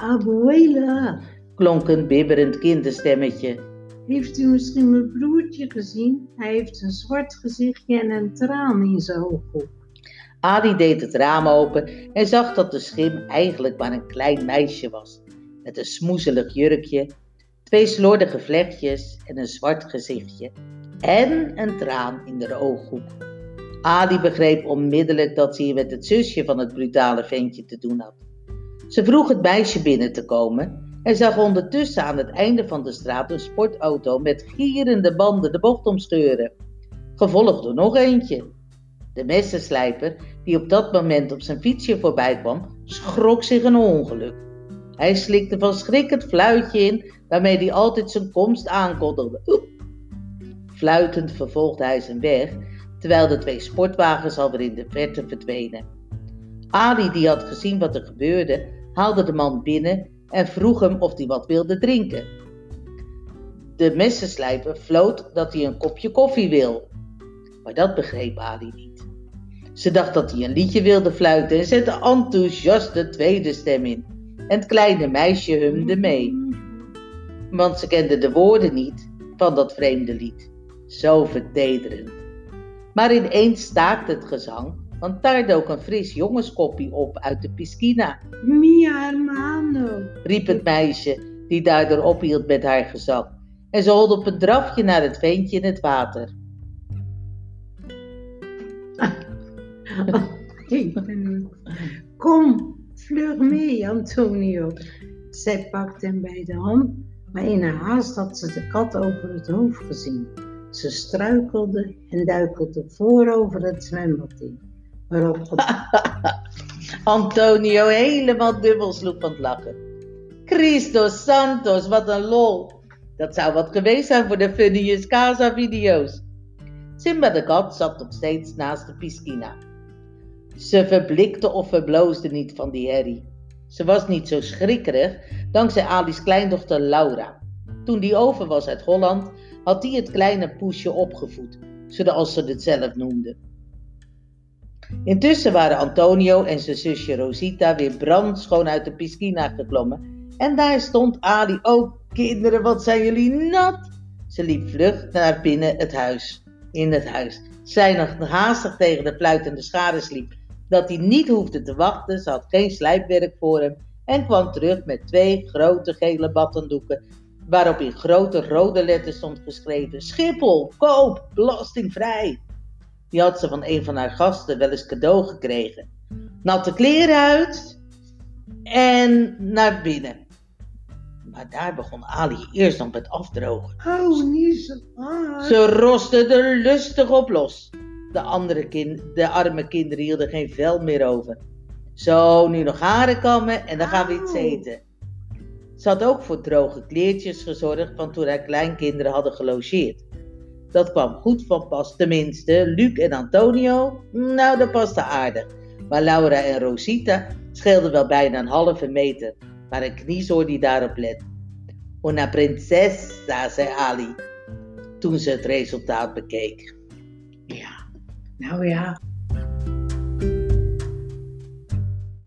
Abuela, klonk een bibberend kinderstemmetje. heeft u misschien mijn broertje gezien? Hij heeft een zwart gezichtje en een traan in zijn ooghoek. Ali deed het raam open en zag dat de schim eigenlijk maar een klein meisje was. Met een smoezelig jurkje, twee slordige vlechtjes en een zwart gezichtje. En een traan in de ooghoek. Ali begreep onmiddellijk dat ze hier met het zusje van het brutale ventje te doen had. Ze vroeg het meisje binnen te komen en zag ondertussen aan het einde van de straat een sportauto met gierende banden de bocht omscheuren. Gevolgd door nog eentje. De messenslijper, die op dat moment op zijn fietsje voorbij kwam, schrok zich een ongeluk. Hij slikte van schrik het fluitje in waarmee hij altijd zijn komst aankondigde. Fluitend vervolgde hij zijn weg, terwijl de twee sportwagens alweer in de verte verdwenen. Ali, die had gezien wat er gebeurde, haalde de man binnen en vroeg hem of hij wat wilde drinken. De messenslijper floot dat hij een kopje koffie wil. Maar dat begreep Ali niet. Ze dacht dat hij een liedje wilde fluiten en zette enthousiast de tweede stem in. En het kleine meisje humde mee. Want ze kende de woorden niet van dat vreemde lied. Zo vertederend. Maar ineens staakte het gezang, want daar dook een fris jongenskoppie op uit de piscina. Mia hermano. riep het meisje, die daardoor ophield met haar gezang. En ze holde op een drafje naar het veentje in het water. Kom, vlug mee, Antonio. Zij pakte hem bij de hand, maar in haar haast had ze de kat over het hoofd gezien. Ze struikelde en duikelde voorover het zwembad in. Antonio helemaal dubbel het lachen. Christos Santos, wat een lol. Dat zou wat geweest zijn voor de Funniest Casa video's. Simba de kat zat nog steeds naast de piscina. Ze verblikte of verbloosde niet van die herrie. Ze was niet zo schrikkerig dankzij Ali's kleindochter Laura. Toen die over was uit Holland, had die het kleine poesje opgevoed, zoals ze het zelf noemde. Intussen waren Antonio en zijn zusje Rosita weer brandschoon uit de piscina geklommen. En daar stond Ali ook. Kinderen, wat zijn jullie nat? Ze liep vlug naar binnen het huis. In het huis. Zij nog haastig tegen de fluitende schade sliep. Dat hij niet hoefde te wachten, ze had geen slijpwerk voor hem. En kwam terug met twee grote gele battendoeken. Waarop in grote rode letters stond geschreven: Schiphol, koop, belastingvrij. Die had ze van een van haar gasten wel eens cadeau gekregen. Natte kleren uit en naar binnen. Maar daar begon Ali eerst nog met afdrogen. Oh, niet zo hard. Ze roste er lustig op los. De, andere kind, de arme kinderen hielden geen vel meer over. Zo, nu nog haren kammen en dan gaan we iets eten. Ze had ook voor droge kleertjes gezorgd van toen haar kleinkinderen hadden gelogeerd. Dat kwam goed van pas, tenminste. Luc en Antonio, nou dat paste aardig. Maar Laura en Rosita scheelden wel bijna een halve meter. Maar een kniezoor die daarop let. Una princesa, zei Ali, toen ze het resultaat bekeek. Ja, nou ja,